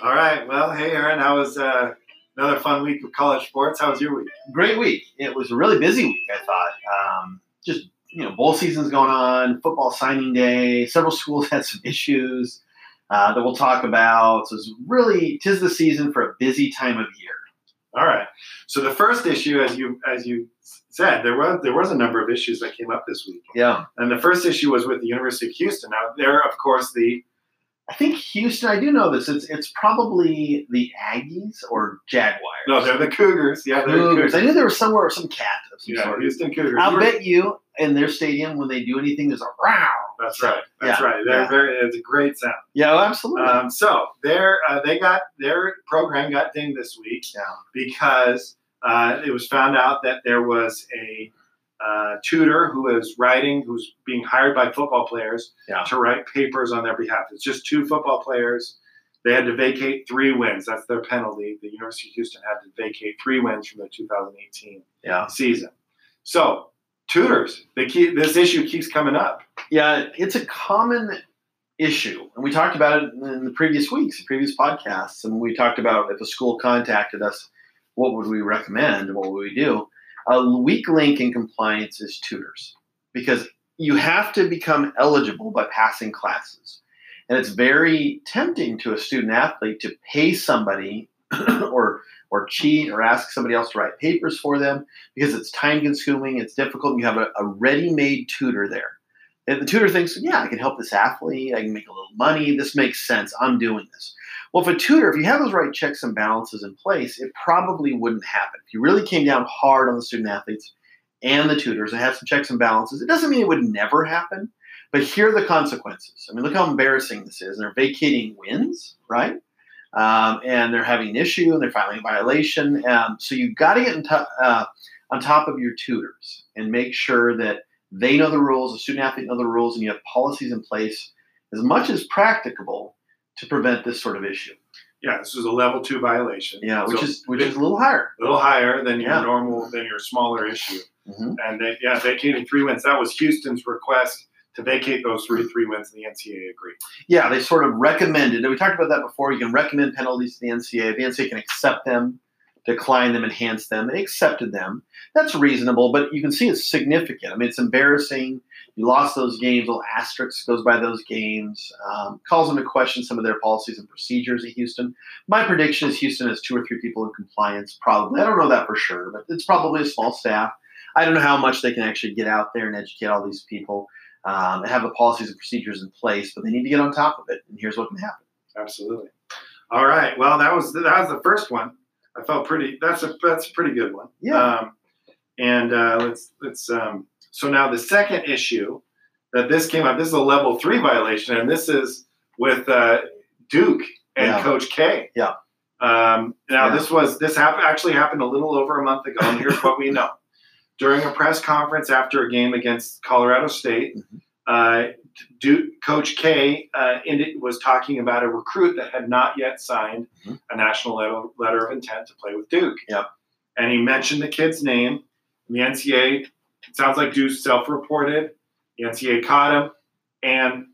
All right. Well, hey, Aaron. How was uh, another fun week of college sports? How was your week? Great week. It was a really busy week. I thought. Um, just you know, bowl season's going on, football signing day. Several schools had some issues uh, that we'll talk about. So it's really tis the season for a busy time of year. All right. So the first issue, as you as you said, there was there was a number of issues that came up this week. Yeah. And the first issue was with the University of Houston. Now, they're of course the I think Houston. I do know this. It's it's probably the Aggies or Jaguars. no, they're the Cougars. Yeah, they're the Cougars. Cougars. I knew there was somewhere some cat of some Yeah, sort. Houston Cougars. I'll bet you in their stadium when they do anything, there's a row. That's right. That's Yeah, right. They're yeah. very. It's a great sound. Yeah, oh, absolutely. Um, so their uh, they got their program got dinged this week yeah. because uh, it was found out that there was a uh, tutor who is writing, who's being hired by football players Yeah. to write papers on their behalf. It's just two football players. They had to vacate three wins. That's their penalty. The University of Houston had to vacate three wins from the 2018 Yeah. season. So tutors, they keep this issue keeps coming up. Yeah, it's a common issue. And we talked about it in the previous weeks, the previous podcasts. And we talked about if a school contacted us, what would we recommend? What would we do? A weak link in compliance is tutors because you have to become eligible by passing classes. And it's very tempting to a student athlete to pay somebody or or cheat or ask somebody else to write papers for them because it's time consuming, it's difficult, you have a, a ready-made tutor there. And the tutor thinks, yeah, I can help this athlete, I can make a little money, this makes sense, I'm doing this. Well, if a tutor, if you have those right checks and balances in place, it probably wouldn't happen. If you really came down hard on the student athletes and the tutors and had some checks and balances, it doesn't mean it would never happen, but here are the consequences. I mean, look how embarrassing this is. They're vacating wins, right? Um, and they're having an issue and they're filing a violation. Um, so you've got to get in to- uh, on top of your tutors and make sure that they know the rules, the student athlete know the rules, and you have policies in place as much as practicable to prevent this sort of issue. Yeah, this was a level two violation. Yeah, which So is which is a little higher. a little higher than your Yeah. normal than your smaller issue. Mhm. And they, yeah, vacating three wins. That was Houston's request to vacate those three three wins, and the NCAA agreed. Yeah, they sort of recommended. and We talked about that before. You can recommend penalties to the NCAA. The NCAA can accept them, decline them, enhance them. They accepted them. That's reasonable, but you can see it's significant. I mean, it's embarrassing. You lost those games. Little asterisk goes by those games. Um, calls into question some of their policies and procedures at Houston. My prediction is Houston has two or three people in compliance. Probably, I don't know that for sure, but it's probably a small staff. I don't know how much they can actually get out there and educate all these people um, and have the policies and procedures in place, but they need to get on top of it. And here's what can happen. Absolutely. All right. Well, that was that was the first one. I felt pretty. That's a that's a pretty good one. Yeah. Um, and uh, let's let's. Um, so now the second issue that this came up. This is a level three violation, and this is with uh, Duke and Yeah. Coach K. Yeah. Um, now Yeah. this was this hap- actually happened a little over a month ago, and here's what we know. During a press conference after a game against Colorado State, Mhm. uh, Duke, Coach K uh, was talking about a recruit that had not yet signed Mhm. a national letter, letter of intent to play with Duke. Yep. And he mentioned the kid's name. And the NCAA, sounds like Duke self-reported. The NCAA caught him and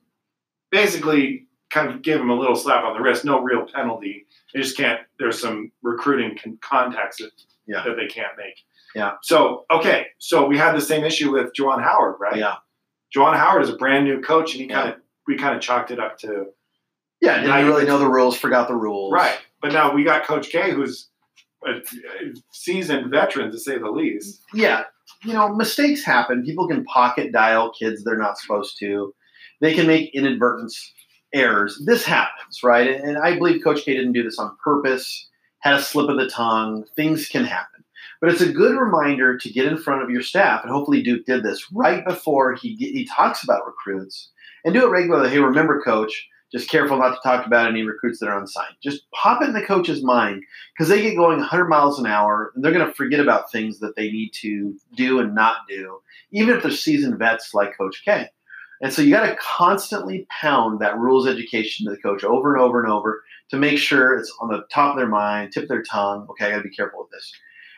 basically kind of gave him a little slap on the wrist. No real penalty. They just can't. There's some recruiting con- contacts that, Yeah. that they can't make. Yeah. So okay, so we had the same issue with Juwan Howard, right? Yeah. Juwan Howard is a brand new coach, and he Yeah. kind of we kind of chalked it up to Yeah, didn't Now really know the rules, forgot the rules. right. But now we got Coach K, who's a seasoned veteran to say the least. Yeah, you know, mistakes happen. People can pocket dial kids they're not supposed to. They can make inadvertent errors. This happens, right? And, I believe Coach K didn't do this on purpose, had a slip of the tongue. Things can happen. But it's a good reminder to get in front of your staff, and hopefully Duke did this right before he he talks about recruits, and do it regularly. Hey, remember, Coach, just careful not to talk about any recruits that are unsigned. Just pop it in the coach's mind because they get going 100 miles an hour, and they're going to forget about things that they need to do and not do, even if they're seasoned vets like Coach K. And so you got to constantly pound that rules education to the coach over and over and over to make sure it's on the top of their mind, tip of their tongue. Okay, I got to be careful with this.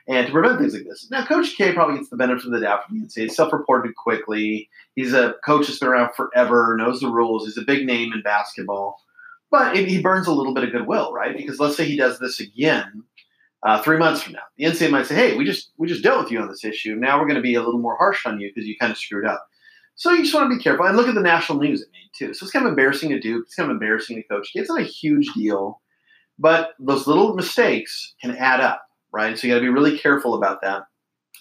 And to prevent things like this. Now, Coach K probably gets the benefit of the doubt from the NCAA. Self-reported quickly. He's a coach that's been around forever, knows the rules. He's a big name in basketball. But it, he burns a little bit of goodwill, right? Because let's say he does this again uh, three months from now, the NCAA might say, "Hey, we just we just dealt with you on this issue. Now we're going to be a little more harsh on you because you kind of screwed up." So you just want to be careful and look at the national news it made too. So it's kind of embarrassing to do. It's kind of embarrassing to coach. It's not a huge deal, but those little mistakes can add up, right? So you got to be really careful about that.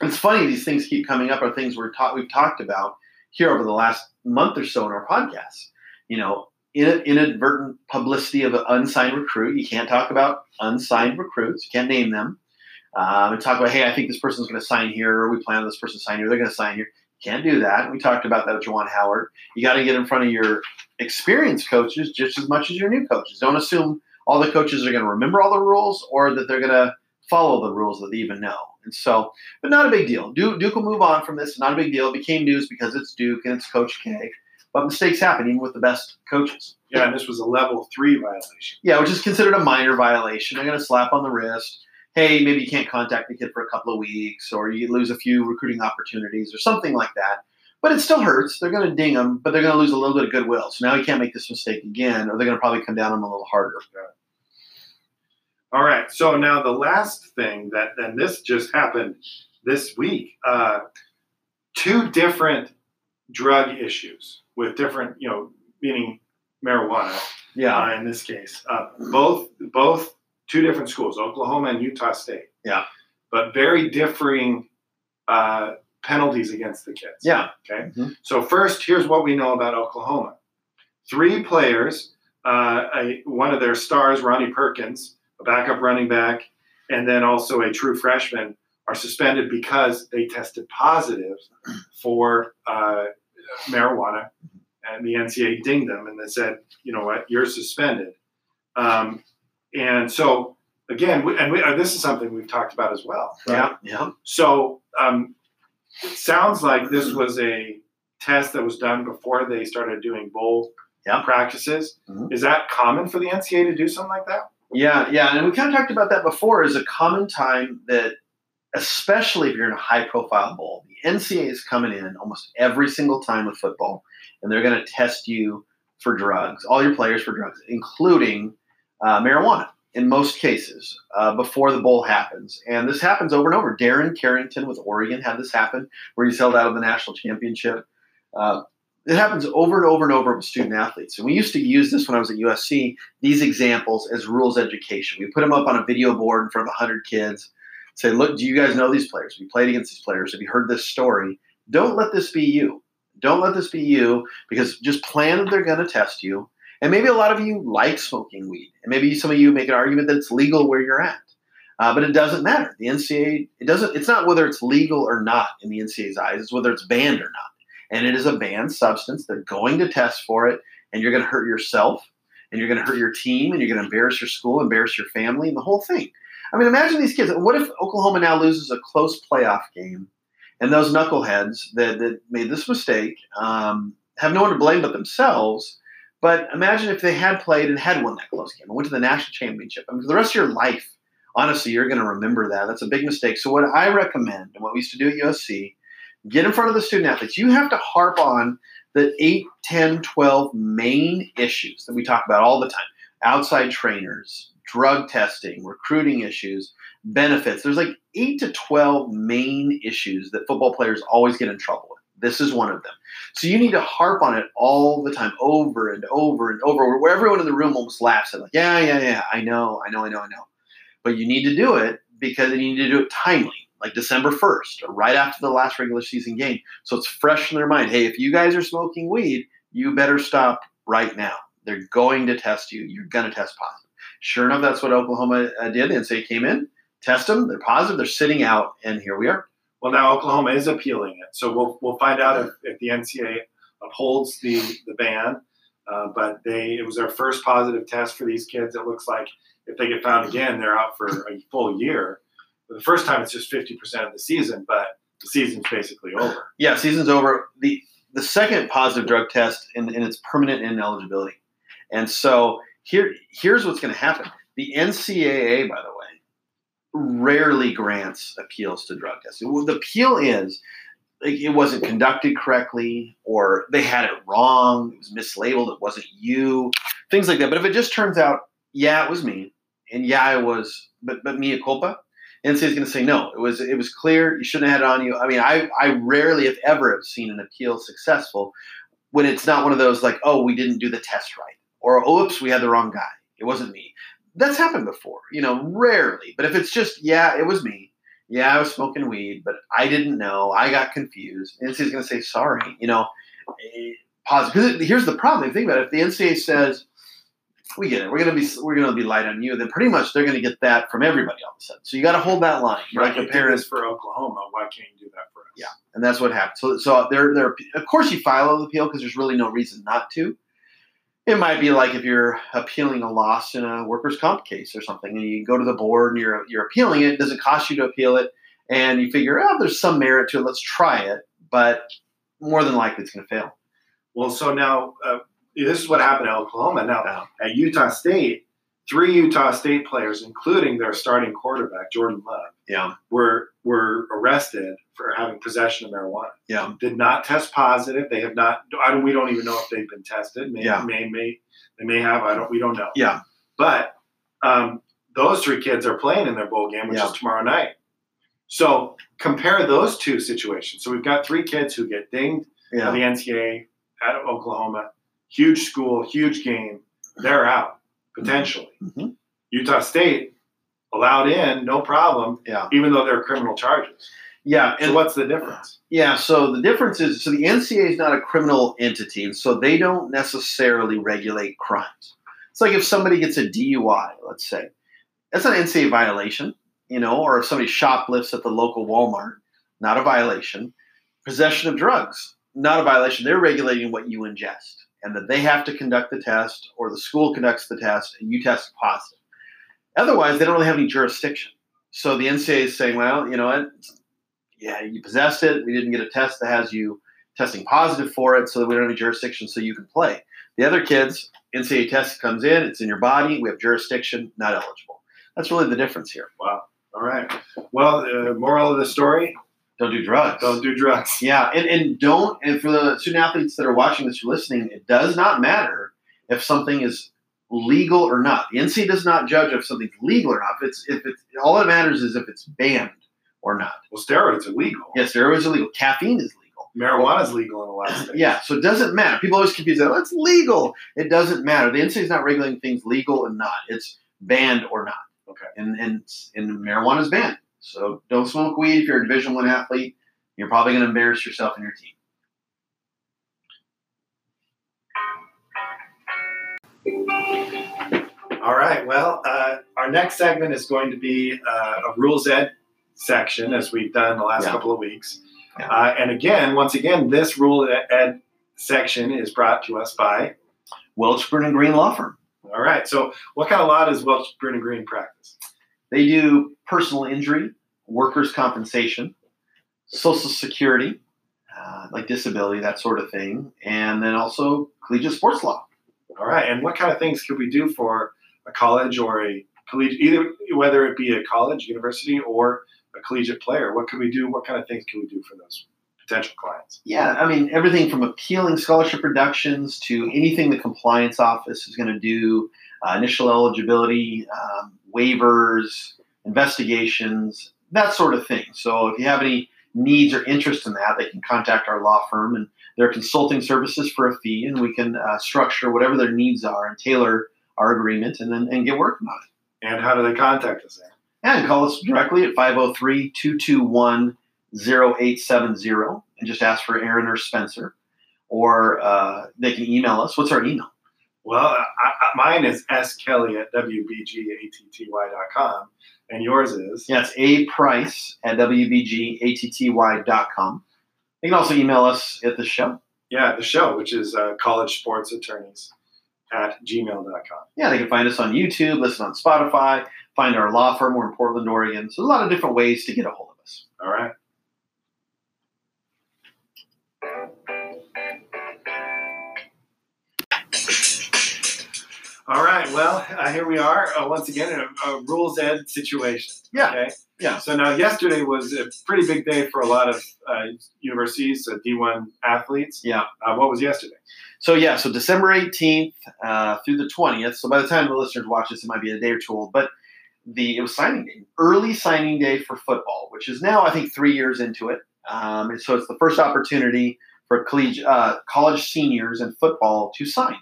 It's funny these things keep coming up. Are things we're taught we've talked about here over the last month or so in our podcast. You know, inadvertent publicity of an unsigned recruit. You can't talk about unsigned recruits. You can't name them. Um, and talk about, hey, I think this person's going to sign here, or we plan on this person sign here. They're going to sign here. Can't do that. We talked about that with Juwan Howard. You got to get in front of your experienced coaches just as much as your new coaches. Don't assume all the coaches are going to remember all the rules or that they're going to follow the rules that they even know. And so, but not a big deal. Duke, Duke will move on from this. Not a big deal. It became news because it's Duke and it's Coach K. But mistakes happen even with the best coaches. Yeah, and this was a level three violation. Yeah, which is considered a minor violation. They're going to slap on the wrist. Hey, maybe you can't contact the kid for a couple of weeks, or you lose a few recruiting opportunities, or something like that. But it still hurts. They're going to ding him, but they're going to lose a little bit of goodwill. So now he can't make this mistake again, or they're going to probably come down on him a little harder. All right. So now the last thing that, and this just happened this week. Uh, two different drug issues with different, you know, meaning marijuana. Yeah. Uh, in this case, uh, both both two different schools, Oklahoma and Utah State. Yeah. But very differing uh, penalties against the kids. Yeah. Okay. Mm-hmm. So first, here's what we know about Oklahoma: three players, uh, a, one of their stars, Ronnie Perkins, backup running back, and then also a true freshman, are suspended because they tested positive for uh, marijuana, and the NCAA dinged them and they said, you know what, you're suspended. Um, and so again, we, and we, uh, this is something we've talked about as well. Right? Yeah, yeah. So um, it sounds like this was a test that was done before they started doing bowl yeah. practices. Mm-hmm. Is that common for the NCAA to do something like that? Yeah, yeah, and we kind of talked about that before. Is a common time that, especially if you're in a high-profile bowl, the NCAA is coming in almost every single time with football, and they're going to test you for drugs, all your players for drugs, including uh, marijuana in most cases uh, before the bowl happens. And this happens over and over. Darren Carrington with Oregon had this happen where he's held out of the national championship. Uh, it happens over and over and over with student athletes. And we used to use this when I was at USC, these examples as rules education. We put them up on a video board in front of 100 kids say, look, do you guys know these players? We played against these players. Have you heard this story? Don't let this be you. Don't let this be you because just plan that they're going to test you. And maybe a lot of you like smoking weed. And maybe some of you make an argument that it's legal where you're at. Uh, but it doesn't matter. The NCAA, it doesn't, it's not whether it's legal or not in the NCAA's eyes, it's whether it's banned or not. And it is a banned substance. They're going to test for it, and you're going to hurt yourself, and you're going to hurt your team, and you're going to embarrass your school, embarrass your family, and the whole thing. I mean, imagine these kids. What if Oklahoma now loses a close playoff game, and those knuckleheads that, that made this mistake um, have no one to blame but themselves? But imagine if they had played and had won that close game and went to the national championship. I mean, for the rest of your life, honestly, you're going to remember that. That's a big mistake. So, what I recommend and what we used to do at USC, get in front of the student athletes. You have to harp on the 8, 10, 12 main issues that we talk about all the time outside trainers, drug testing, recruiting issues, benefits. There's like eight to 12 main issues that football players always get in trouble with. This is one of them. So you need to harp on it all the time, over and over and over, where everyone in the room almost laughs at, like, yeah, yeah, yeah, I know, I know, I know, I know. But you need to do it because you need to do it timely, like December 1st or right after the last regular season game. So it's fresh in their mind. Hey, if you guys are smoking weed, you better stop right now. They're going to test you. You're going to test positive. Sure enough, that's what Oklahoma uh, did. The NCAA came in, test them, they're positive, they're sitting out, and here we are. Well, now Oklahoma is appealing it, so we'll we'll find out if, if the NCAA upholds the the ban. Uh, but they it was their first positive test for these kids. It looks like if they get found again, they're out for a full year. The first time, it's just fifty percent of the season, but the season's basically over. Yeah, season's over. the The second positive drug test, and, and it's permanent ineligibility. And so here, here's what's going to happen. The NCAA, by the way, rarely grants appeals to drug tests. The appeal is like, it wasn't conducted correctly, or they had it wrong, it was mislabeled, it wasn't you. things like that. But if it just turns out, yeah, it was me, and yeah, I was, but but mea culpa, NCAA is going to say no. It was it was clear. You shouldn't have had it on you. I mean, I I rarely, if ever, have seen an appeal successful when it's not one of those like, oh, we didn't do the test right, or oh, oops, we had the wrong guy. It wasn't me. That's happened before, you know, rarely. But if it's just, yeah, it was me. Yeah, I was smoking weed, but I didn't know. I got confused. NCAA is going to say sorry. You know, eh, positive. Because here's the problem. Think about it. If the NCAA says we get it. We're gonna be we're gonna be light on you. Then pretty much they're gonna get that from everybody all of a sudden. So you got to hold that line. Right. Like parents for Oklahoma. Why can't you do that for us? Yeah, and that's what happened. So so they're they're of course you file the appeal because there's really no reason not to. It might be like if you're appealing a loss in a workers' comp case or something, and you go to the board and you're you're appealing it. Does it cost you to appeal it? And you figure, oh, there's some merit to it. Let's try it. But more than likely, it's going to fail. Well, so now uh, this is what happened at Oklahoma. Now at Utah State, three Utah State players, including their starting quarterback Jordan Love, yeah, were were arrested for having possession of marijuana. Yeah, did not test positive. They have not. I don't, we don't even know if they've been tested. May, yeah. may may they may have. I don't. We don't know. Yeah, but um, those three kids are playing in their bowl game, which yeah. is tomorrow night. So compare those two situations. So we've got three kids who get dinged yeah. by the NCAA at Oklahoma huge school, huge game, they're out potentially. Mm-hmm. Utah State allowed in, no problem. Yeah. Even though they're criminal charges. Yeah. And so what's the difference? Yeah. So the difference is so the NCAA is not a criminal entity, and so they don't necessarily regulate crimes. It's like if somebody gets a DUI, let's say, that's not an NCAA violation, you know, or if somebody shoplifts at the local Walmart, not a violation. Possession of drugs, not a violation. They're regulating what you ingest and that they have to conduct the test or the school conducts the test and you test positive. Otherwise, they don't really have any jurisdiction. So the NCAA is saying, well, you know what? Yeah, you possessed it. We didn't get a test that has you testing positive for it, so that we don't have any jurisdiction, so you can play. The other kids, NCAA test comes in, it's in your body. We have jurisdiction, not eligible. That's really the difference here. Wow. All right. Well, uh, moral of the story: don't do drugs. Don't do drugs. Yeah, and, and don't and for the student athletes that are watching this or listening, it does not matter if something is legal or not. The NCAA does not judge if something's legal or not. If it's if it's all that matters is if it's banned or not. Well, steroids are legal. Yes, steroids are legal. Caffeine is legal. Marijuana is legal in a lot of states. Yeah, so it doesn't matter. People always confuse that. Oh, it's legal. It doesn't matter. The NCAA is not regulating things legal and not. It's banned or not. Okay. And and and marijuana is banned. So don't smoke weed if you're a Division One athlete. You're probably going to embarrass yourself and your team. All right. Well, uh, our next segment is going to be uh, a rules ed section, as we've done the last yeah. couple of weeks. Yeah. Uh, and again, once again, this rule ed section is brought to us by Welch Bruun and Green Law Firm. All right. So, what kind of law does Welch Bruun and Green practice? They do personal injury, workers' compensation, social security, uh, like disability, that sort of thing, and then also collegiate sports law. All right. And what kind of things could we do for a college or a collegiate, either whether it be a college, university, or a collegiate player? What could we do? What kind of things can we do for those potential clients? Yeah, I mean, everything from appealing scholarship reductions to anything the compliance office is going to do, uh, initial eligibility, um, waivers, investigations, that sort of thing. So if you have any needs or interest in that, they can contact our law firm and their consulting services for a fee, and we can uh, structure whatever their needs are and tailor our agreement and then and get working on it. And how do they contact us? Then? And call us directly at 503 221 0870 and just ask for Aaron or Spencer. Or uh, they can email us. What's our email? Well, I, I, mine is s kelly at wbgatty.com. And yours is? Yeah, it's a price at wbgatty.com. You can also email us at the show. Yeah, the show, which is uh, college sports attorneys at gmail.com. Yeah, they can find us on YouTube, listen on Spotify, find our law firm. We're in Portland, Oregon. So a lot of different ways to get a hold of us. All right. All right. Well, uh, here we are uh, once again in a, a, rules ed situation. Yeah. Okay. Yeah. So now, yesterday was a pretty big day for a lot of uh, universities, uh, D1 athletes. Yeah. Uh, what was yesterday? So yeah, so December 18th uh, through the 20th. So by the time the listeners watch this, it might be a day or two old. But the it was signing day, early signing day for football, which is now I think three years into it. Um, and so it's the first opportunity for college, uh, college seniors in football to sign.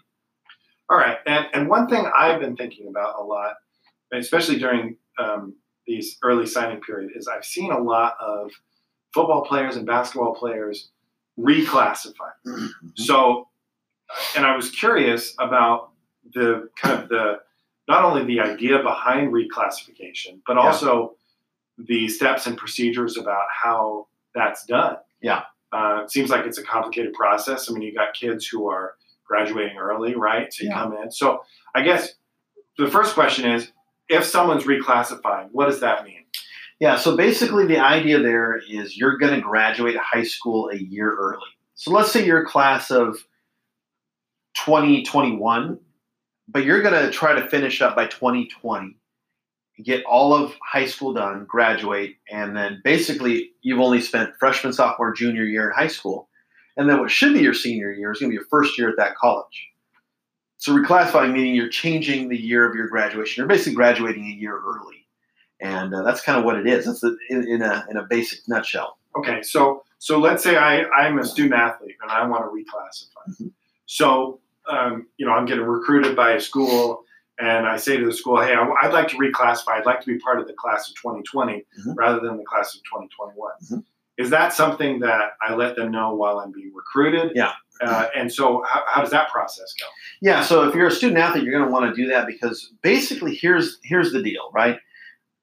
All right, and and one thing I've been thinking about a lot, especially during um, these early signing period, is I've seen a lot of football players and basketball players reclassify. Mm-hmm. So, and I was curious about the kind of the not only the idea behind reclassification, but also yeah. the steps and procedures about how that's done. Yeah. Uh, it seems like it's a complicated process. I mean, you got kids who are graduating early, right? To yeah. come in. So I guess the first question is if someone's reclassifying, what does that mean? Yeah, so basically the idea there is you're going to graduate high school a year early. So let's say you're a class of 2021, but you're going to try to finish up by 2020, get all of high school done, graduate, and then basically you've only spent freshman, sophomore, junior year in high school. And then what should be your senior year is going to be your first year at that college. So reclassifying meaning you're changing the year of your graduation. You're basically graduating a year early, and uh, that's kind of what it is. That's the, in, in, a in a basic nutshell. Okay, so so let's say I I'm a student athlete and I want to reclassify. Mm-hmm. So um, you know I'm getting recruited by a school, and I say to the school, hey, I, would like to reclassify. I'd like to be part of the class of 2020 mm-hmm. rather than the class of 2021. Mm-hmm is that something that I let them know while I'm being recruited? Yeah. Uh, and so, how, how, does that process go? Yeah. So, if you're a student athlete, you're going to want to do that because basically, here's here's the deal, right?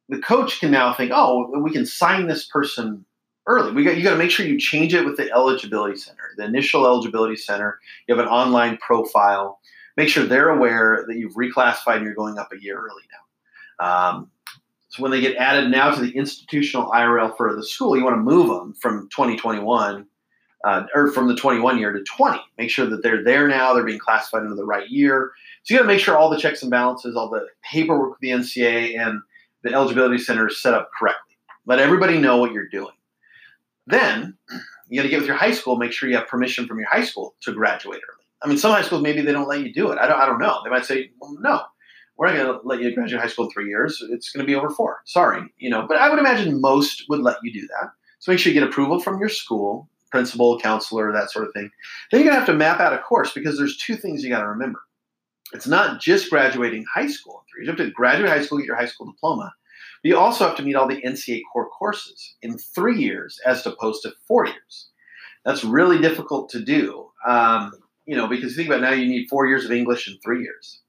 The coach can now think, oh, we can sign this person early. We got you got to make sure you change it with the eligibility center, the initial eligibility center. You have an online profile. Make sure they're aware that you've reclassified and you're going up a year early now. Um, so when they get added now to the institutional IRL for the school, you want to move them from 2021 uh, or from the 21 year to 20. Make sure that they're there now, they're being classified into the right year. So you got to make sure all the checks and balances, all the paperwork with the NCA and the eligibility center is set up correctly. Let everybody know what you're doing. Then you got to get with your high school, make sure you have permission from your high school to graduate early. I mean, some high schools maybe they don't let you do it. I don't, I don't know. They might say, well, no, we're not going to let you graduate high school in three years. It's going to be over four. Sorry, you know. But I would imagine most would let you do that. So make sure you get approval from your school, principal, counselor, that sort of thing. Then you're going to have to map out a course because there's two things you got to remember. It's not just graduating high school in three years. You have to graduate high school, get your high school diploma. But you also have to meet all the NCA core courses in three years as opposed to four years. That's really difficult to do. Um, you know, because think about it, now you need four years of English in three years.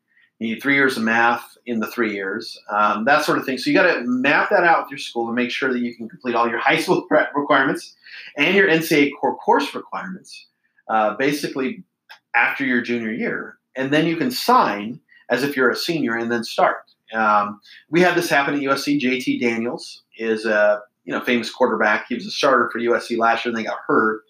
You need three years of math in the three years, um, that sort of thing. So you got to map that out with your school and make sure that you can complete all your high school requirements and your NCA core course requirements, uh, basically after your junior year, and then you can sign as if you're a senior and then start. Um, we had this happen at USC. JT Daniels is a you know famous quarterback. He was a starter for USC last year, and they got hurt.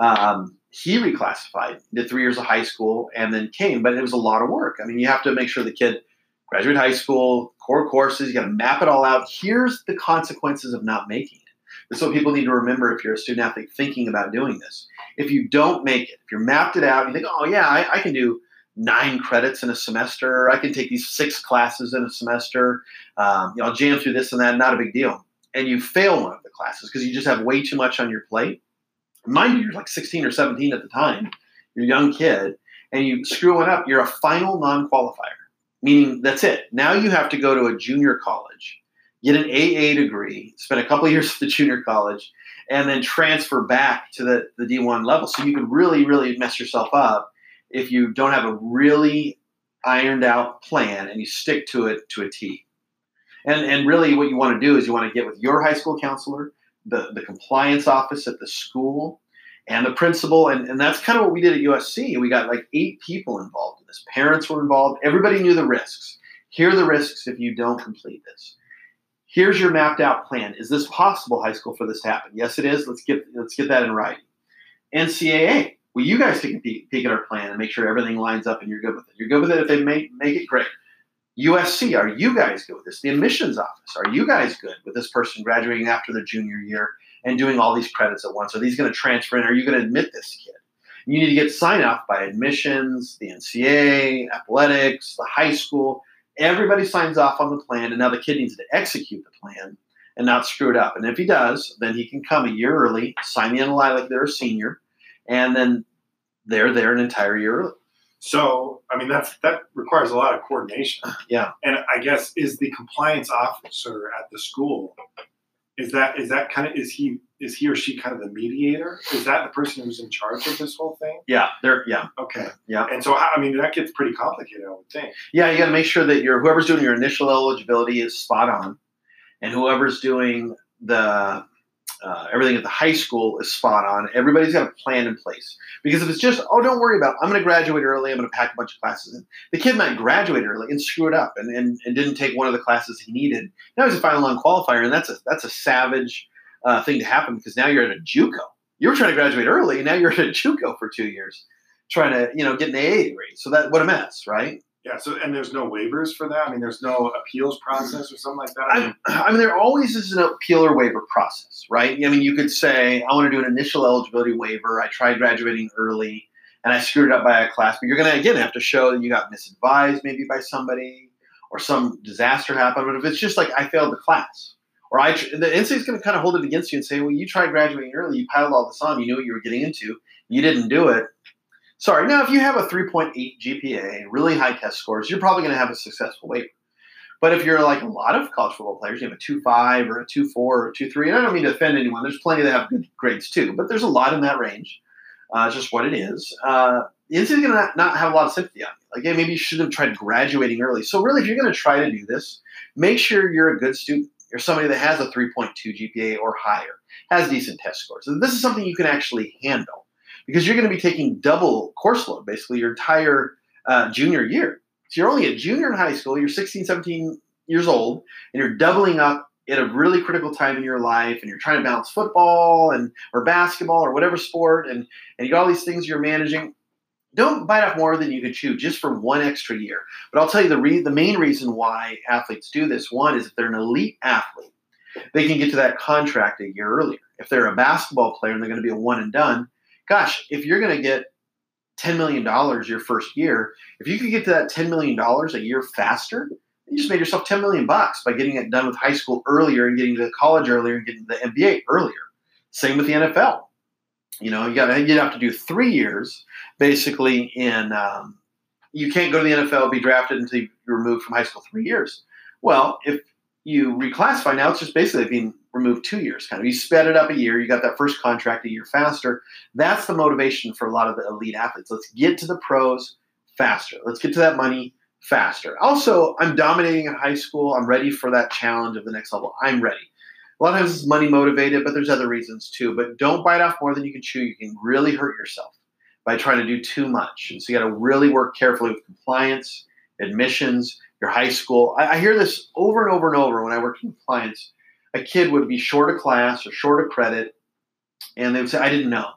Um, he reclassified, did three years of high school, and then came. But it was a lot of work. I mean, you have to make sure the kid graduate high school, core courses. You got to map it all out. Here's the consequences of not making it. This is what people need to remember if you're a student athlete thinking about doing this. If you don't make it, if you're mapped it out, you think, oh yeah, I, I can do nine credits in a semester. I can take these six classes in a semester. Um, you know, I'll jam through this and that. Not a big deal. And you fail one of the classes because you just have way too much on your plate mind you, you're like 16 or 17 at the time, you're a young kid, and you screw it up, you're a final non qualifier, meaning that's it. Now you have to go to a junior college, get an AA degree, spend a couple years at the junior college, and then transfer back to the, the D1 level. So you could really, really mess yourself up if you don't have a really ironed out plan and you stick to it to a T. And, and really, what you want to do is you want to get with your high school counselor, the, the compliance office at the school and the principal. And, and that's kind of what we did at USC. We got like eight people involved in this. Parents were involved. Everybody knew the risks. Here are the risks if you don't complete this. Here's your mapped out plan. Is this possible, high school, for this to happen? Yes, it is. Let's get let's get that in writing. NCAA. Well, you guys take a peek, peek at our plan and make sure everything lines up and you're good with it. You're good with it if they make make it great. USC, are you guys good with this? The admissions office, are you guys good with this person graduating after their junior year and doing all these credits at once? Are these going to transfer in? Are you going to admit this kid? You need to get sign off by admissions, the NCA, athletics, the high school. Everybody signs off on the plan, and now the kid needs to execute the plan and not screw it up. And if he does, then he can come a year early, sign the NLI like they're a senior, and then they're there an entire year early. So, I mean, that's that requires a lot of coordination. Yeah. And I guess is the compliance officer at the school is that is that kind of is he is he or she kind of the mediator? Is that the person who's in charge of this whole thing? Yeah, they're yeah, Okay. Yeah. And so, I mean, that gets pretty complicated. I would think. yeah. You got to make sure that your whoever's doing your initial eligibility is spot on, and whoever's doing the uh, everything at the high school is spot on. Everybody's got a plan in place because if it's just oh, don't worry about, it. I'm going to graduate early. I'm going to pack a bunch of classes in. The kid might graduate early and screw it up and, and, and didn't take one of the classes he needed. Now he's a final non-qualifier, and that's a that's a savage uh, thing to happen because now you're at a JUCO. You were trying to graduate early, and now you're at a JUCO for two years, trying to you know get an AA grade. So that what a mess, right? Yeah. So, and there's no waivers for that. I mean, there's no appeals process or something like that. I mean, I, mean, there always is an appeal or waiver process, right? I mean, you could say, I want to do an initial eligibility waiver. I tried graduating early and I screwed up by a class, but you're going to, again, have to show that you got misadvised maybe by somebody or some disaster happened. But if it's just like, I failed the class, or I, the NCAA is going to kind of hold it against you and say, well, you tried graduating early, you piled all this on, you knew what you were getting into, you didn't do it. Sorry. Now, if you have a 3.8 GPA, really high test scores, you're probably going to have a successful waiver. But if you're like a lot of college football players, you have a 2.5 or a 2.4 or a 2.3, and I don't mean to offend anyone. There's plenty that have good grades too, but there's a lot in that range. Uh, it's just what it is. Uh, is going to not have a lot of sympathy on you. Like, hey, maybe you should have tried graduating early. So, really, if you're going to try to do this, make sure you're a good student. You're somebody that has a 3.2 GPA or higher, has decent test scores. And this is something you can actually handle because you're going to be taking double course load basically your entire uh, junior year. So you're only a junior in high school, you're 16, 17 years old, and you're doubling up at a really critical time in your life, and you're trying to balance football and or basketball or whatever sport, and, and you got all these things you're managing. Don't bite off more than you can chew just for one extra year. But I'll tell you the re- the main reason why athletes do this. One is if they're an elite athlete, they can get to that contract a year earlier. If they're a basketball player and they're going to be a one and done, gosh, if you're going to get $10 million your first year, if you could get to that $10 million a year faster, you just made yourself 10 million bucks by getting it done with high school earlier and getting to college earlier and getting to the NBA earlier. Same with the NFL. You know, you got you'd have to do three years basically in. Um, you can't go to the NFL be drafted until you're removed from high school three years. Well, if you reclassify now, it's just basically being removed two years. Kind of, you sped it up a year. You got that first contract a year faster. That's the motivation for a lot of the elite athletes. Let's get to the pros faster. Let's get to that money faster. Also, I'm dominating in high school. I'm ready for that challenge of the next level. I'm ready. A lot of times it's money motivated, but there's other reasons too. But don't bite off more than you can chew. You can really hurt yourself by trying to do too much. And so you got to really work carefully with compliance, admissions, your high school. I, I hear this over and over and over when I work in compliance. A kid would be short a class or short a credit, and they would say, "I didn't know,"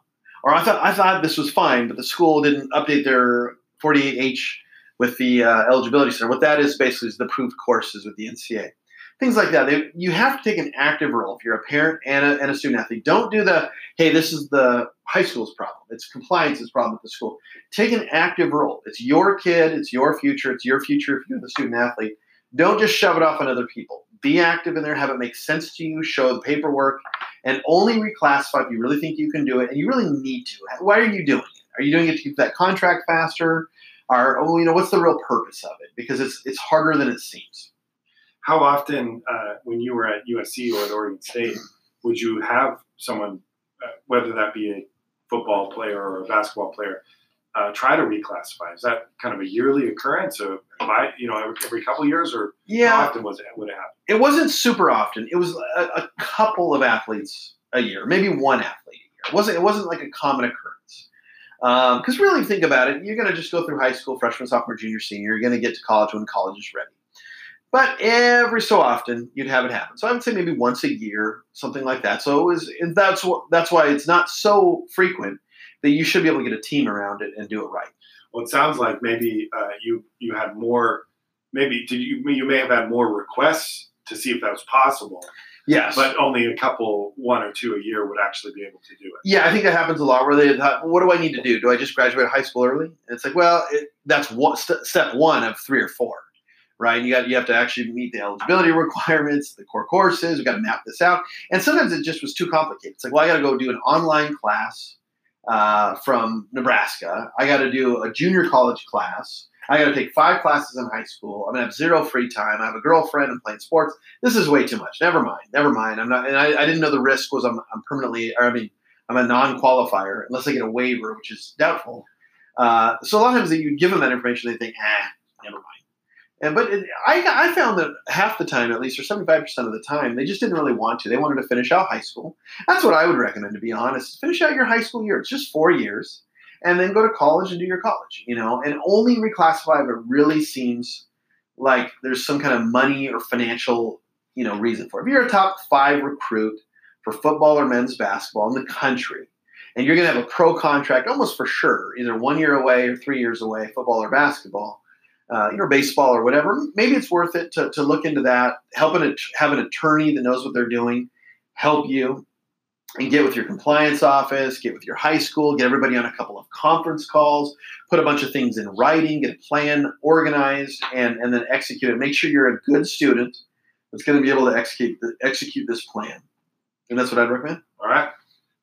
or "I thought I thought this was fine, but the school didn't update their 48H with the uh, eligibility center." What that is basically is the approved courses with the NCA things like that. They, you have to take an active role if you're a parent and a, and a student athlete. Don't do the, hey, this is the high school's problem. It's compliance's problem at the school. Take an active role. It's your kid. It's your future. It's your future if you're the student athlete. Don't just shove it off on other people. Be active in there. Have it make sense to you. Show the paperwork, and only reclassify if you really think you can do it, and you really need to. Why are you doing it? Are you doing it to keep that contract faster? Or, oh, you know, what's the real purpose of it? Because it's it's harder than it seems how often, uh, when you were at USC or at Oregon State, would you have someone, uh, whether that be a football player or a basketball player, uh, try to reclassify? Is that kind of a yearly occurrence, or by you know every, every couple of years, or yeah, how often was it would it happen? It wasn't super often. It was a, a couple of athletes a year, maybe one athlete a year. It wasn't it wasn't like a common occurrence. Because um, really, think about it. You're going to just go through high school, freshman, sophomore, junior, senior. You're going to get to college when college is ready. But every so often, you'd have it happen. So I would say maybe once a year, something like that. So it was, and that's what that's why it's not so frequent that you should be able to get a team around it and do it right. Well, it sounds like maybe uh, you you had more. Maybe did you you may have had more requests to see if that was possible. Yes. but only a couple, one or two a year would actually be able to do it. Yeah, I think that happens a lot. Where they thought, "What do I need to do? Do I just graduate high school early?" And it's like, well, it, that's one, st- step one of three or four, right? You got you have to actually meet the eligibility requirements, the core courses. We got to map this out, and sometimes it just was too complicated. It's like, well, I got to go do an online class uh, from Nebraska. I got to do a junior college class. I got to take five classes in high school. I'm gonna have zero free time. I have a girlfriend. I'm playing sports. This is way too much. Never mind. Never mind. I'm not. And I, I didn't know the risk was I'm, I'm permanently. Or I mean, I'm a non-qualifier unless I get a waiver, which is doubtful. Uh, so a lot of times that you give them that information, they think, ah, never mind. And but it, I I found that half the time, at least, or 75 percent of the time, they just didn't really want to. They wanted to finish out high school. That's what I would recommend, to be honest. Finish out your high school year. It's just four years and then go to college and do your college, you know, and only reclassify if it really seems like there's some kind of money or financial, you know, reason for it. If you're a top five recruit for football or men's basketball in the country, and you're going to have a pro contract almost for sure, either one year away or three years away, football or basketball, uh, you know, baseball or whatever, maybe it's worth it to, to look into that, Helping an, have an attorney that knows what they're doing, help you and get with your compliance office, get with your high school, get everybody on a couple of conference calls, put a bunch of things in writing, get a plan organized, and, and then execute it. Make sure you're a good student that's going to be able to execute the, execute this plan. And that's what I'd recommend. All right,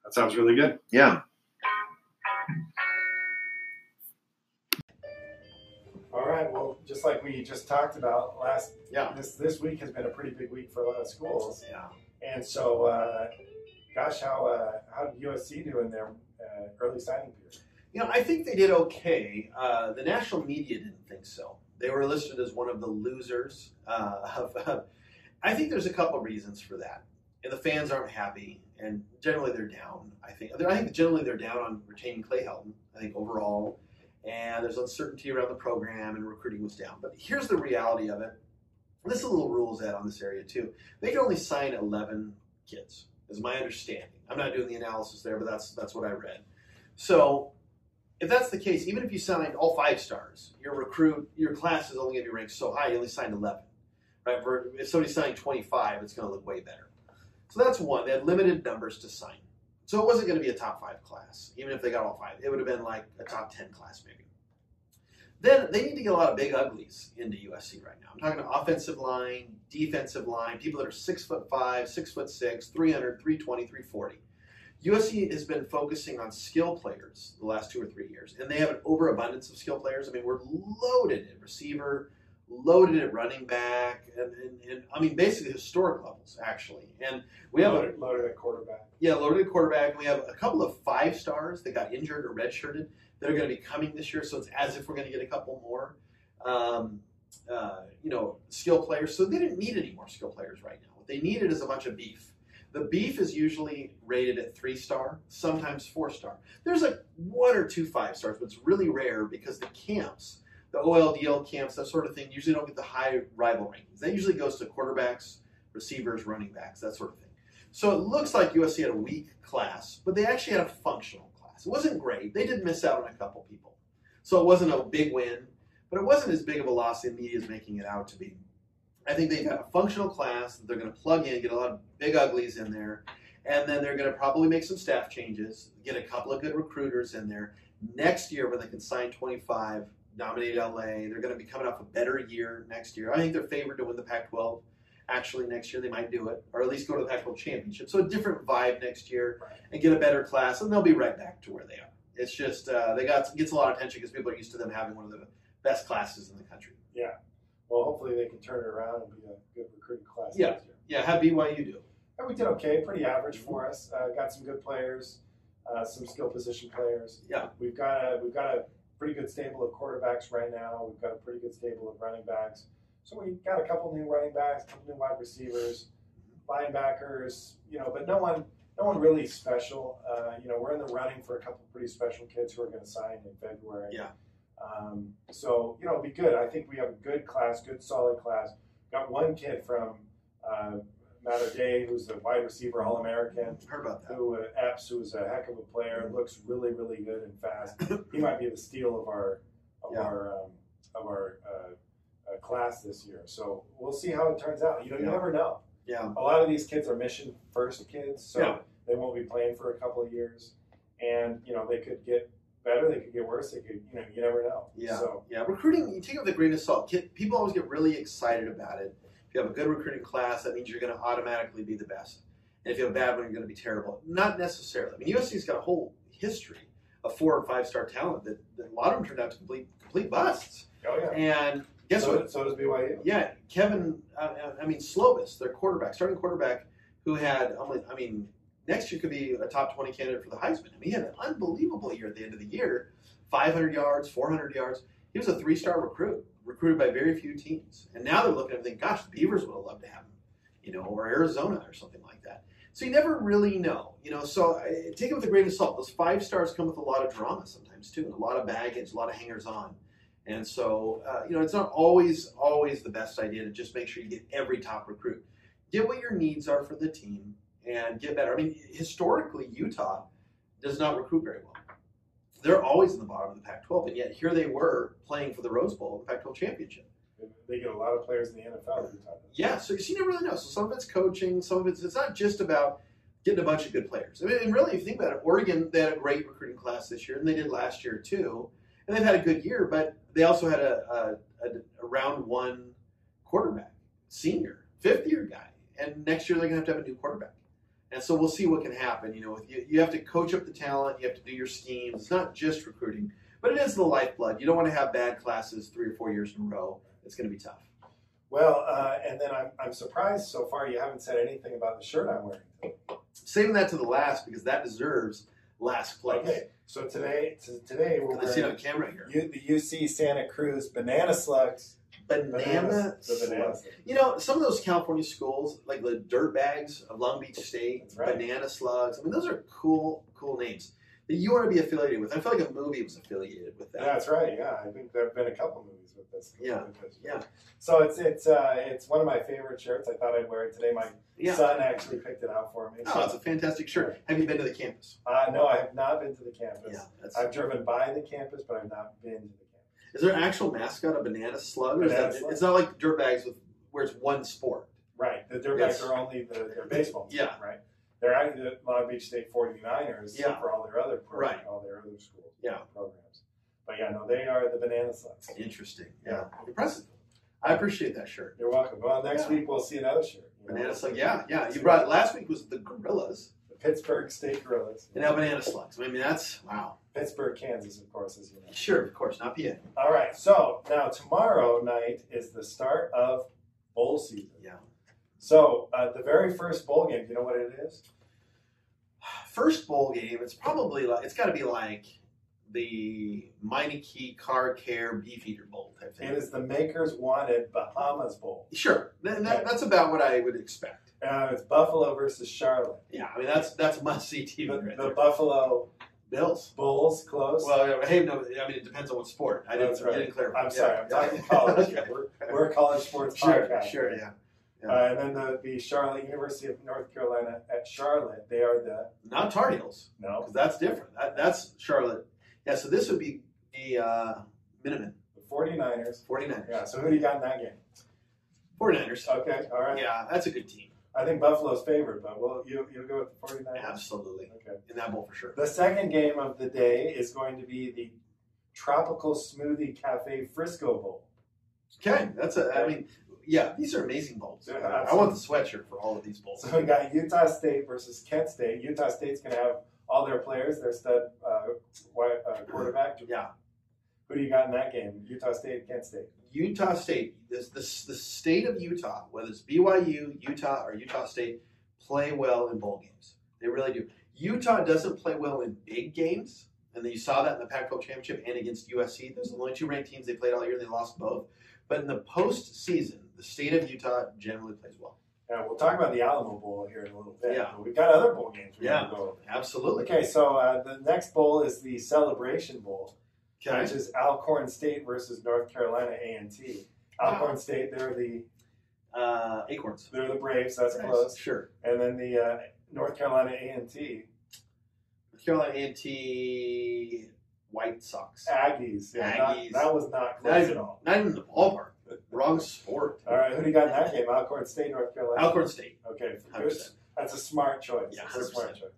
that sounds really good. Yeah. Just like we just talked about last, Yeah. this this week has been a pretty big week for a lot of schools, Yeah. and so, uh, gosh, how uh, how did USC do in their uh, early signing period? You know, I think they did okay. Uh, the national media didn't think so. They were listed as one of the losers. Uh, of, of, I think there's a couple reasons for that. And the fans aren't happy, and generally they're down. I think. I think generally they're down on retaining Clay Helton. I think overall, and there's uncertainty around the program, and recruiting was down. But here's the reality of it. This is a little rules out on this area too. They can only sign 11 kids, is my understanding. I'm not doing the analysis there, but that's that's what I read. So if that's the case, even if you signed all five stars, your recruit, your class is only going to be ranked so high. You only signed 11, right? If somebody's signing 25, it's going to look way better. So that's one. They had limited numbers to sign. So it wasn't going to be a top five class, even if they got all five. It would have been like a top 10 class, maybe. Then they need to get a lot of big uglies into USC right now. I'm talking offensive line, defensive line, people that are six foot five, six foot six, 300, 320, 340. USC has been focusing on skill players the last two or three years, and they have an overabundance of skill players. I mean, we're loaded at receiver, loaded at running back, and, and, and I mean, basically historic levels, actually. And we have a, loaded, loaded at quarterback. yeah, loaded at quarterback. And We have a couple of five stars that got injured or redshirted that are going to be coming this year. So it's as if we're going to get a couple more, um, uh, you know, skill players. So they didn't need any more skill players right now. What they needed is a bunch of beef. The beef is usually rated at three star, sometimes four star. There's like one or two five stars, but it's really rare because the camps, the OLDL camps, that sort of thing, usually don't get the high rival rankings. That usually goes to quarterbacks, receivers, running backs, that sort of thing. So it looks like USC had a weak class, but they actually had a functional class. It wasn't great. They did miss out on a couple people. So it wasn't a big win, but it wasn't as big of a loss the media is making it out to be. I think they've got a functional class that they're going to plug in, get a lot of big uglies in there, and then they're going to probably make some staff changes, get a couple of good recruiters in there. Next year, when they can sign 25, dominate LA, they're going to be coming off a better year next year. I think they're favored to win the Pac 12 actually next year they might do it, or at least go to the Pac-12 championship. So a different vibe next year and get a better class, and they'll be right back to where they are. It's just uh, they got gets a lot of attention because people are used to them having one of the best classes in the country. Yeah. Well, hopefully they can turn it around and be a good recruiting class Yeah. next year. Yeah, How BYU do. And we did okay, pretty average for us. Uh, got some good players, uh, some skill position players. Yeah. We've got a we've got a pretty good stable of quarterbacks right now. We've got a pretty good stable of running backs. So we got a couple new running backs, a couple new wide receivers, linebackers, you know, but no one no one really special. Uh, you know, we're in the running for a couple pretty special kids who are going to sign in February. Yeah. Um, so you know, it'll be good. I think we have a good class, good solid class. Got one kid from uh, Mater Dei who's a wide receiver, All American. Heard about that. Who uh, Epps, who is a heck of a player, looks really, really good and fast. he might be the steal of our of Yeah. our um, of our uh, uh, class this year. So we'll see how it turns out. You know, you Yeah. never know. Yeah. A lot of these kids are mission first kids, so Yeah. they won't be playing for a couple of years, and you know they could get better, they could get worse, they could you know you never know. Yeah. So Yeah, recruiting, you take it with a grain of salt. People always get really excited about it. If you have a good recruiting class, that means you're going to automatically be the best. And if you have a bad one, you're going to be terrible. Not necessarily. I mean, USC's got a whole history of four and five star talent that, that a lot of them turned out to complete complete busts. oh yeah. And guess so, what? so does BYU. Yeah, Kedon. Uh, I mean, Slovis, their quarterback, starting quarterback, who had. I mean, next year could be a top twenty candidate for the Heisman. I mean, he had an unbelievable year at the end of the year. 500 yards, 400 yards. He was a three-star recruit, recruited by very few teams. And now they're looking at think, gosh, the Beavers would have loved to have him, you know, or Arizona or something like that. So you never really know, you know. So uh, take it with a grain of salt. Those five stars come with a lot of drama sometimes too, and a lot of baggage, a lot of hangers-on. And so, uh, you know, it's not always always the best idea to just make sure you get every top recruit. Get what your needs are for the team and get better. I mean, historically, Utah does not recruit very well. They're always in the bottom of the Pac-12, and yet here they were playing for the Rose Bowl, the Pac-12 championship. They get a lot of players in the NFL. Yeah, so you never really know. So some of it's coaching, some of it's it's not just about getting a bunch of good players. I mean, and really, if you think about it, Oregon they had a great recruiting class this year, and they did last year too, and they've had a good year. But they also had a, a, a, a round one quarterback, senior, fifth year guy, and next year they're going to have to have a new quarterback. And so we'll see what can happen. You know, you, you have to coach up the talent, you have to do your schemes. It's not just recruiting, but it is the lifeblood. You don't want to have bad classes three or four years in a row. It's going to be tough. Well, uh, and then I'm, I'm surprised so far you haven't said anything about the shirt I'm wearing. saving that to the last because that deserves last place. Okay, so today to, today we're I see it on camera here. U, the UC Santa Cruz banana slugs. Banana, Bananas, slugs. banana slugs. You know, some of those California schools, like the dirt bags of Long Beach State, right. banana slugs. I mean, those are cool, cool names that you want to be affiliated with. I feel like a movie was affiliated with that. That's right. Yeah, I think there have been a couple movies with this. Yeah, with yeah. So it's it's uh, it's one of my favorite shirts. I thought I'd wear it today. My Yeah. son actually picked it out for me. Oh, it's a fantastic shirt. Have you been to the campus? uh, no, I have not been to the campus. Yeah. That's, I've driven by the campus, but I've not been to the campus. Is there an actual mascot, a banana slug? Or is that, slug. It's not like dirt bags with where it's one sport. Right. The Dirtbags Yes. are only the they're baseball. team, Yeah. Right. They're actually the Long Beach State 49ers Yeah. for all their other pro- Right. all their other schools. Yeah. Programs. But yeah, no, they are the banana slugs. Interesting. Yeah. Impressive. I appreciate that shirt. You're welcome. Well, next Yeah. week we'll see another shirt. you know. Banana slug. Yeah, yeah. You brought last week was the gorillas. the Pittsburgh State Gorillas. And now banana slugs. I mean, that's wow. Pittsburgh, Kansas, of course, as you know. Sure, of course, not PA. All right. So now tomorrow night is the start of bowl season. Yeah. So uh, the very first bowl game, you know what it is? First bowl game. It's probably like it's got to be like the Meineke Car Care Beef Eater Bowl type thing. It is the Makers Wanted Bahamas Bowl. Sure, Th- that, that's about what I would expect. Uh, it's Buffalo versus Charlotte. Yeah, I mean that's that's must see TV The, right the. Buffalo Bills. Bulls close. Well, yeah, hey, no, I mean it depends on what sport. I didn't, right. I didn't clarify. I'm sorry, I'm talking college. Okay. We're, we're a college sports Sure, podcast. sure, yeah. yeah. Uh, and then the, the Charlotte University of North Carolina at Charlotte, they are the Not Tar Heels. no because that's different. That, that's Charlotte. Yeah, so this would be the uh, Minutemen, the 49ers. 49ers. Yeah. So who do you got in that game? 49ers. Okay. All right. Yeah, that's a good team. I think Buffalo's favored, but well, you you go with the 49ers. Absolutely. Okay. In that bowl for sure. The second game of the day is going to be the Tropical Smoothie Cafe Frisco Bowl. Okay, that's a, I mean, yeah, these are amazing bowls. Yeah, I want the sweatshirt for all of these bowls. So we got Utah State versus Kent State. Utah State's going to have all their players, their stud uh, uh, quarterback. Yeah. Who do you got in that game? Utah State, Kent State. Utah State, this, this, the state of Utah, whether it's BYU, Utah, or Utah State, play well in bowl games. They really do. Utah doesn't play well in big games, and you saw that in the Pac-12 championship and against USC. Those are the only two ranked teams they played all year. And they lost both. But in the postseason, the state of Utah generally plays well. Yeah, we'll talk about the Alamo Bowl here in a little bit. Yeah. But we've got other bowl games we Yeah. go. Absolutely. Okay, so uh, the next bowl is the Celebration Bowl, Okay. which is Alcorn State versus North Carolina A&T. Alcorn State, they're the Uh, Acorns. they're the Braves. That's Nice. close. Sure. And then the uh, North Carolina A&T North Carolina A&T White Sox. Aggies. Yeah, not- Aggies. that was not Not close even, at all. not even the ballpark. Wrong sport. All right, who do you got in that game? Alcorn State, North Carolina. Alcorn State. Okay, 100%. That's a smart choice. Yeah, That's a smart choice.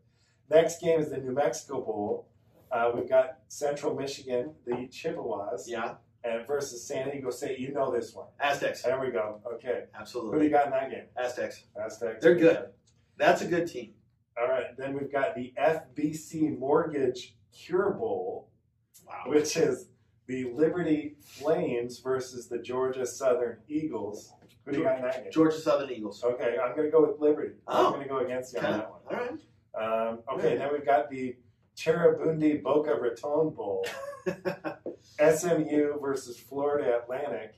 Next game is the New Mexico Bowl. Uh, we've got Central Michigan, the Chippewas, Yeah, and versus San Diego State. You know this one. Aztecs. There we go. Okay. Absolutely. Who do you got in that game? Aztecs. Aztecs. They're good. That's a good team. All right. Then we've got the FBC Mortgage Cure Bowl, Wow. which is the Liberty Flames versus the Georgia Southern Eagles. Who do you got in that game? Georgia Southern Eagles. Okay, I'm going to go with Liberty. Oh. I'm going to go against you on that one. All right. Um, okay, then we've got the Cheribundi Boca Raton Bowl, SMU versus Florida Atlantic,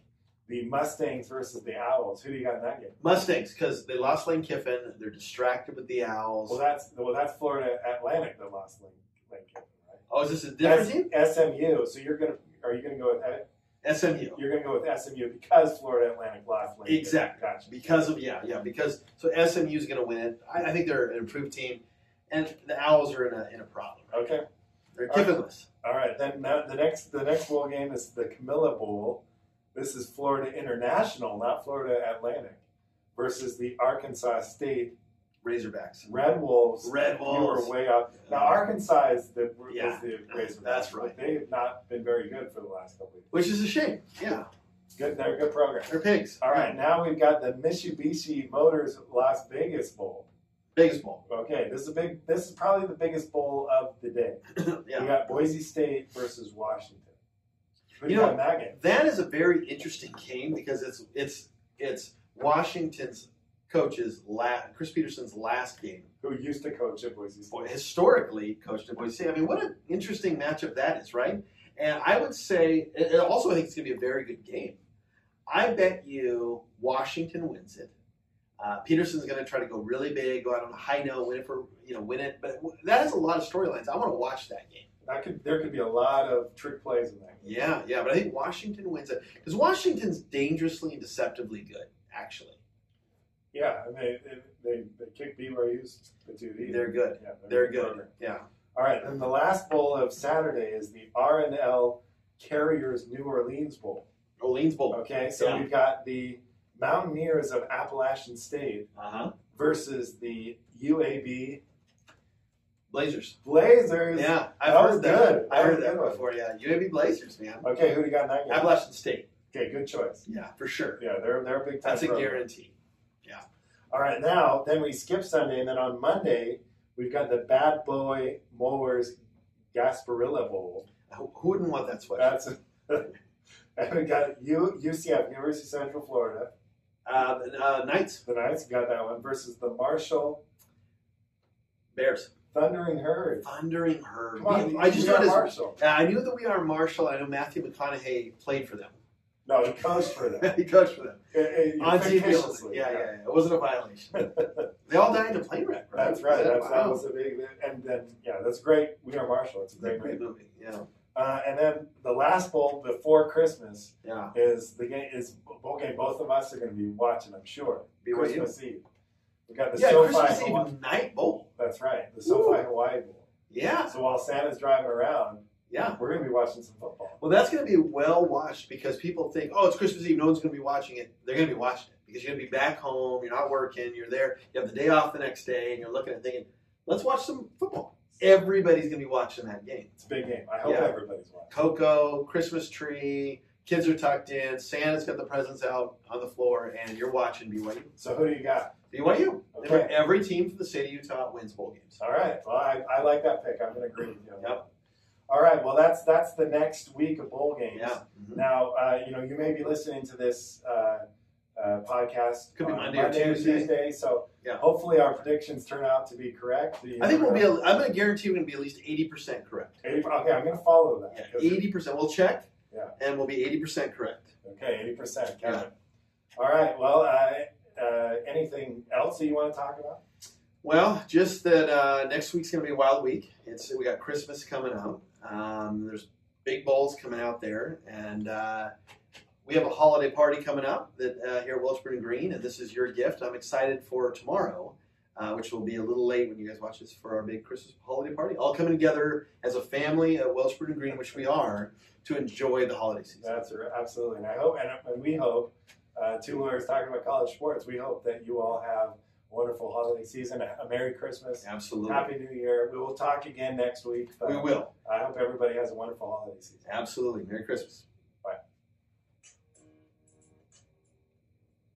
the Mustangs versus the Owls. Who do you got in that game? Mustangs, because they lost Lane Kiffin. They're distracted with the Owls. Well, that's well, that's Florida Atlantic that lost Lane, Lane Kiffin, right? oh, is this a different team? SMU. So you're gonna are you gonna go with that? SMU. You're gonna go with SMU because Florida Atlantic lost Lane. Exactly. Gotcha. Because of yeah, yeah. Because so SMU is going to win. I, I think they're an improved team, and the Owls are in a in a problem. Okay. They're All right. All right, then now the next the next bowl game is the Camellia Bowl. This is Florida International, not Florida Atlantic, versus the Arkansas State Razorbacks. Red Wolves. Red Wolves. You were way up. Now Arkansas is the, Yeah, is the Razorbacks. that's but right. They have not been very good for the last couple of years. Which is a shame. Yeah, Good, they're a good program. they're pigs. All right, now we've got the Mitsubishi Motors Las Vegas Bowl. Biggest bowl. Okay, this is a big. This is probably the biggest bowl of the day. yeah. We got Boise State versus Washington. Do You you know, that? That is a very interesting game because it's it's it's Washington's coach's last, Chris Petersen's last game. Who used to coach at Boise State? Historically coached at Boise State. I mean, what an interesting matchup that is, right? And I would say, and also I think it's going to be a very good game. I bet you Washington wins it. Uh, Petersen's going to try to go really big, go out on a high note, win it for you know, win it. But that has a lot of storylines. I want to watch that game. That could there could be a lot of trick plays in that game. Yeah, yeah, but I think Washington wins it because Washington's dangerously and deceptively good. Actually, Yeah, and they they, they, kick BYU's the two D. they're good. Yeah, They're a good. program. Yeah. All right, and the last bowl of Saturday is the R+L Carriers New Orleans Bowl. Orleans Bowl. Okay, so Yeah. we've got the Mountaineers of Appalachian State Uh huh. versus the UAB Blazers. Blazers. Yeah, I've That was heard that. good. I heard that before. Yeah, UAB Blazers, man. Okay, who do you got in that game? Appalachian State. Okay, good choice. Yeah, for sure. Yeah, they're they're a big. That's a guarantee. All right, now then we skip Sunday, and then on Monday we've got the Bad Boy Mowers Gasparilla Bowl. Who, wouldn't want that sweatshirt? That's and we got U, UCF University of Central Florida. Uh, uh, Knights, The Knights got that one versus the Marshall Bears, Thundering Herd. Thundering Herd. Come on, I just we got. Marshall. Uh, I knew that we are Marshall. I know Matthew McConaughey played for them. No, he coached for them. he coached for them on TV. Yeah, yeah, yeah. It wasn't a violation. They all died in a plane wreck, right? That's right. That's, wow. That was a big, and then yeah, that's great. We are Marshall. It's a Great, great, great movie. movie. Yeah, Uh, and then the last bowl before Christmas yeah. is the game is bowl game. Both of us are going to be watching. I'm sure. BYU. Christmas Eve. We got the Yeah, SoFi. Christmas Hawaii- Eve night bowl. That's right. The SoFi Hawaii Bowl. Yeah, So while Santa's driving around, yeah. we're going to be watching some football. Well, that's going to be well watched because people think, oh, it's Christmas Eve. No one's going to be watching it. They're going to be watching it because you're going to be back home. You're not working. You're there. You have the day off the next day, and you're looking and thinking, let's watch some football. Everybody's going to be watching that game. It's a big game. I hope Yeah. everybody's watching. Coco, Christmas tree, kids are tucked in, Santa's got the presents out on the floor, and you're watching BYU. So who do you got? BYU. Okay. Every, team from the state of Utah wins bowl games. All right. Well, I, I like that pick. I'm going to agree with you. Yep. All right. Well, that's that's the next week of bowl games. Yeah. Mhm. Now, uh, you know, you may be listening to this uh, uh, podcast. Could be on Monday or Tuesday. So Yeah. hopefully our predictions turn out to be correct. You I think we'll be. know. I'm going to guarantee we're going to be at least 80% correct. 80, okay, I'm going to follow that. Yeah, eighty percent. We'll check. Yeah. And we'll be eighty percent correct. Okay, eighty percent. Yeah. All right. Well, uh, uh, anything else that you want to talk about? Well, just that uh, next week's gonna be a wild week. It's we got Christmas coming up. Um, there's big bowls coming out there, and uh, we have a holiday party coming up that uh, here at Welch Bruun and Green, and this is your gift. I'm excited for tomorrow, uh, which will be a little late when you guys watch this for our big Christmas holiday party. All coming together as a family at Welch Bruun and Green, which we are, to enjoy the holiday season. That's r- absolutely, and I hope, and, and we hope, uh, two lawyers talking about college sports. We hope that you all have a wonderful holiday season, a Merry Christmas, Absolutely. Happy New Year. We will talk again next week. We will. I hope everybody has a wonderful holiday season. Absolutely. Merry Christmas.